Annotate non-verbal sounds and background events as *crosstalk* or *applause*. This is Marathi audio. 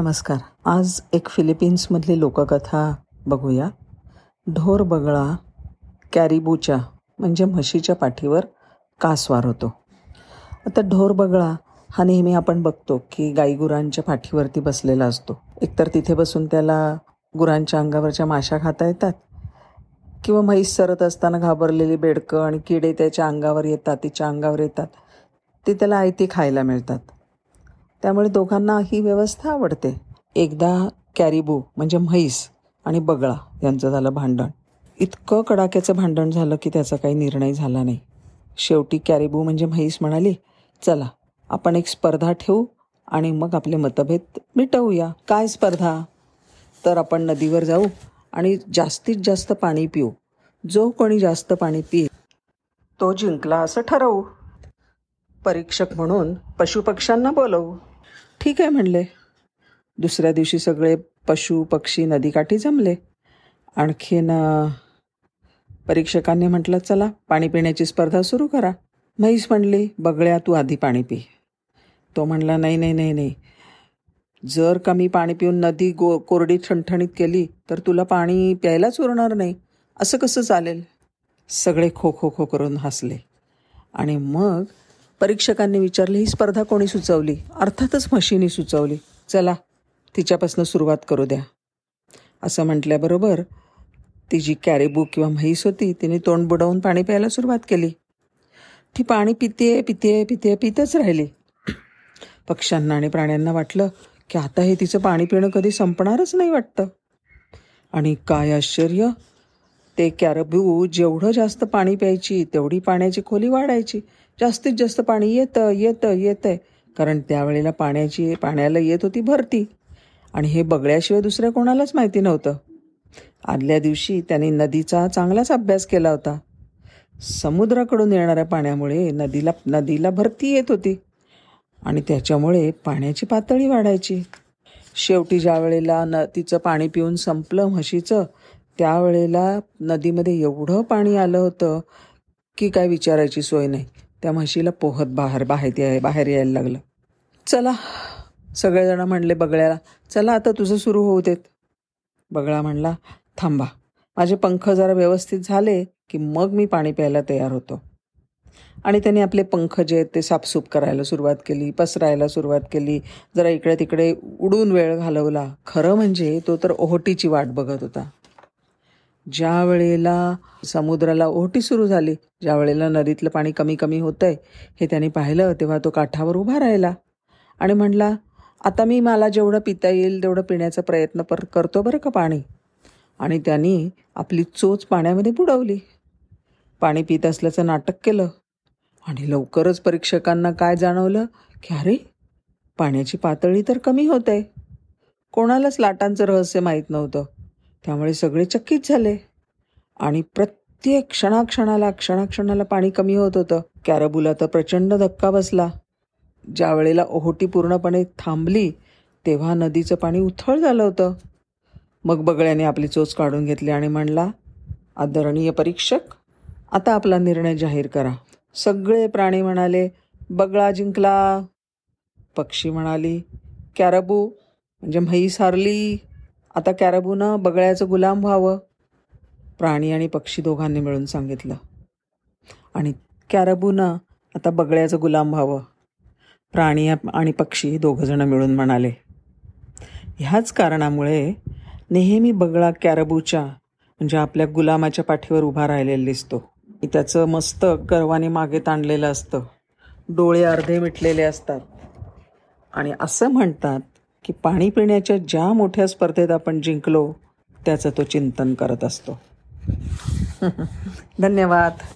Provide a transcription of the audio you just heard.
नमस्कार. आज एक फिलिपिन्समधली लोककथा बघूया. ढोर बगळा कॅरिबूच्या म्हणजे म्हशीच्या पाठीवर कासवार होतो. आता ढोर बगळा हा नेहमी आपण बघतो की गाईगुरांच्या पाठीवरती बसलेला असतो. एकतर तिथे बसून त्याला गुरांच्या अंगावरच्या माशा खाता येतात किंवा म्हैस सरत असताना घाबरलेली बेडकं आणि किडे त्याच्या अंगावर येतात तिच्या अंगावर येतात. ते त्याला आयती खायला मिळतात. त्यामुळे दोघांना ही व्यवस्था आवडते. एकदा कॅरिबू म्हणजे म्हैस आणि बगळा यांचं झालं भांडण. इतकं कडाक्याचं भांडण झालं की त्याचा काही निर्णय झाला नाही. शेवटी कॅरिबू म्हणजे म्हैस म्हणाली चला आपण एक स्पर्धा ठेवू आणि मग आपले मतभेद मिटवूया. काय स्पर्धा? तर आपण नदीवर जाऊ आणि जास्तीत जास्त पाणी पिऊ. जो कोणी जास्त पाणी पी तो जिंकला असं ठरवू. परीक्षक म्हणून पशुपक्ष्यांना बोलवू. ठीक आहे म्हणले. दुसऱ्या दिवशी सगळे पशु पक्षी नदीकाठी जमले. आणखीन परीक्षकांनी म्हटलं चला पाणी पिण्याची स्पर्धा सुरू करा. म्हैस म्हणली बगळ्या तू आधी पाणी पी. तो म्हणला नाही नाही नाही नाही. जर का मी पाणी पिऊन नदी गो कोरडी ठणठणीत केली तर तुला पाणी प्यायलाच उरणार नाही. असं कसं चालेल? सगळे खो खो खो करून हसले. आणि मग परीक्षकांनी विचारले ही स्पर्धा कोणी सुचवली? अर्थातच म्हशीने सुचवली. चला तिच्यापासून सुरुवात करू द्या. असं म्हटल्याबरोबर ती जी कॅरेबू किंवा म्हैस होती तिने तोंड बुडवून पाणी प्यायला सुरुवात केली. ती पाणी पिते पिते पिते पितच राहिली. पक्ष्यांना आणि प्राण्यांना वाटलं की आता हे तिचं पाणी पिणं कधी संपणारच नाही वाटतं. आणि काय आश्चर्य ते कॅरब्यू जेवढं जास्त पाणी प्यायची तेवढी पाण्याची खोली वाढायची. जास्तीत जास्त पाणी येतं येतं येतंय. कारण त्यावेळेला पाण्याची पाण्याला येत होती भरती. आणि हे बगळ्याशिवाय दुसऱ्या कोणालाच माहिती नव्हतं. आदल्या दिवशी त्यांनी नदीचा चांगलाच अभ्यास केला होता. समुद्राकडून येणाऱ्या पाण्यामुळे नदीला नदीला भरती येत होती. आणि त्याच्यामुळे पाण्याची पातळी वाढायची. शेवटी ज्या वेळेला न तिचं पाणी पिऊन संपलं म्हशीचं त्यावेळेला नदीमध्ये एवढं पाणी आलं होतं की काय विचारायची सोय नाही. त्या म्हशीला पोहत बाहेर बाहेर याय बाहेर यायला लागलं. चला सगळेजण म्हणले बगळ्याला चला आता तुझं सुरू होऊ देत. बगळा म्हणला थांबा माझे पंख जरा व्यवस्थित झाले की मग मी पाणी प्यायला तयार होतो. आणि त्यांनी आपले पंख जे आहेत ते साफसूफ करायला सुरुवात केली पसरायला सुरुवात केली. जरा इकडे तिकडे उडून वेळ घालवला. खरं म्हणजे तो तर ओहोटीची वाट बघत होता. ज्या वेळेला समुद्राला ओहोटी सुरू झाली ज्या वेळेला नदीतलं पाणी कमी कमी होतंय हे त्यांनी पाहिलं तेव्हा तो काठावर उभा राहिला आणि म्हणला आता मी मला जेवढं पिता येईल तेवढं पिण्याचा प्रयत्न पर करतो बरं का पाणी. आणि त्यांनी आपली चोच पाण्यामध्ये बुडवली. पाणी पित असल्याचं नाटक केलं आणि लवकरच परीक्षकांना काय जाणवलं की अरे पाण्याची पातळी तर कमी होत. आहे कोणालाच लाटांचं रहस्य माहीत नव्हतं. त्यामुळे सगळे चकित झाले. आणि प्रत्येक क्षणाक्षणाला क्षणाक्षणाला पाणी कमी होत होतं. कॅरबूला तर प्रचंड धक्का बसला. ज्या वेळेला ओहोटी पूर्णपणे थांबली तेव्हा नदीचं पाणी उथळ झालं होतं. मग बगळ्याने आपली चोच काढून घेतली आणि म्हणला आदरणीय परीक्षक आता आपला निर्णय जाहीर करा. सगळे प्राणी म्हणाले बगळा जिंकला. पक्षी म्हणाली कॅरबू म्हणजे म्हैस हारली. आता कॅरबूनं बगळ्याचं गुलाम व्हावं प्राणी आणि पक्षी दोघांनी मिळून सांगितलं. आणि कॅरबूनं आता बगळ्याचं गुलाम व्हावं प्राणी आणि पक्षी दोघंजणं मिळून म्हणाले. ह्याच कारणामुळे नेहमी बगळा कॅरबूच्या म्हणजे आपल्या गुलामाच्या पाठीवर उभा राहिलेला दिसतो. त्याचं मस्त गर्वाने मागे ताणलेलं असतं. डोळे अर्धे मिटलेले असतात. आणि असं म्हणतात की पाणी पिण्याच्या ज्या मोठ्या स्पर्धेत आपण जिंकलो त्याचं तो चिंतन करत असतो. *laughs* धन्यवाद.